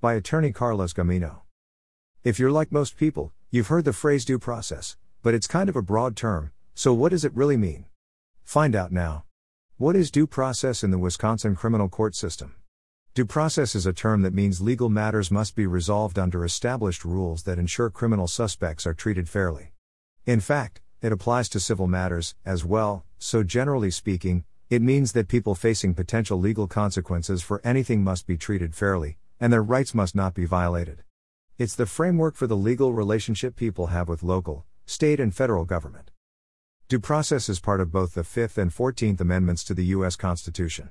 by attorney Carlos Gamino. If you're like most people, you've heard the phrase due process, but it's kind of a broad term, so what does it really mean? Find out now. What is due process in the Wisconsin criminal court system? Due process is a term that means legal matters must be resolved under established rules that ensure criminal suspects are treated fairly. In fact, it applies to civil matters, as well, so generally speaking, it means that people facing potential legal consequences for anything must be treated fairly, and their rights must not be violated. It's the framework for the legal relationship people have with local, state, and federal government. Due process is part of both the Fifth and Fourteenth Amendments to the U.S. Constitution.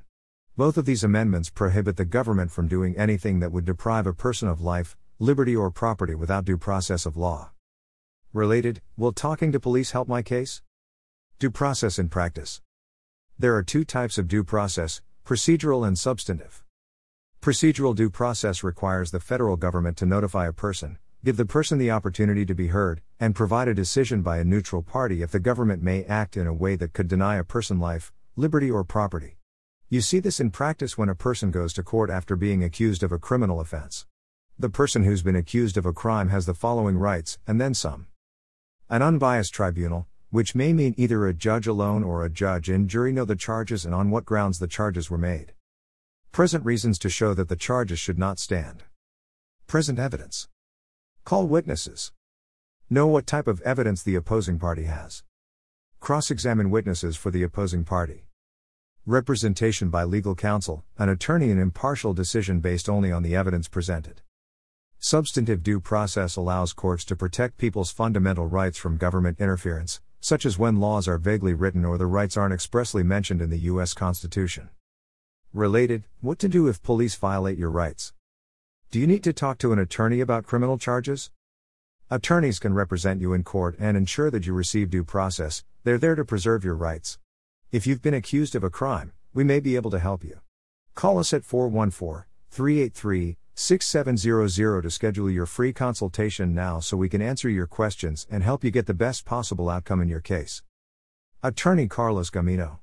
Both of these amendments prohibit the government from doing anything that would deprive a person of life, liberty, or property without due process of law. Related, will talking to police help my case? Due process in practice. There are two types of due process procedural and substantive. Procedural due process requires the federal government to notify a person, give the person the opportunity to be heard, and provide a decision by a neutral party if the government may act in a way that could deny a person life, liberty, or property. You see this in practice when a person goes to court after being accused of a criminal offense. The person who's been accused of a crime has the following rights, and then some. An unbiased tribunal, which may mean either a judge alone or a judge and jury know the charges and on what grounds the charges were made. Present reasons to show that the charges should not stand. Present evidence. Call witnesses. Know what type of evidence the opposing party has. Cross examine witnesses for the opposing party. Representation by legal counsel, an attorney, an impartial decision based only on the evidence presented. Substantive due process allows courts to protect people's fundamental rights from government interference, such as when laws are vaguely written or the rights aren't expressly mentioned in the U.S. Constitution. Related, what to do if police violate your rights? Do you need to talk to an attorney about criminal charges? Attorneys can represent you in court and ensure that you receive due process, they're there to preserve your rights. If you've been accused of a crime, we may be able to help you. Call us at 414 383 6700 to schedule your free consultation now so we can answer your questions and help you get the best possible outcome in your case. Attorney Carlos Gamino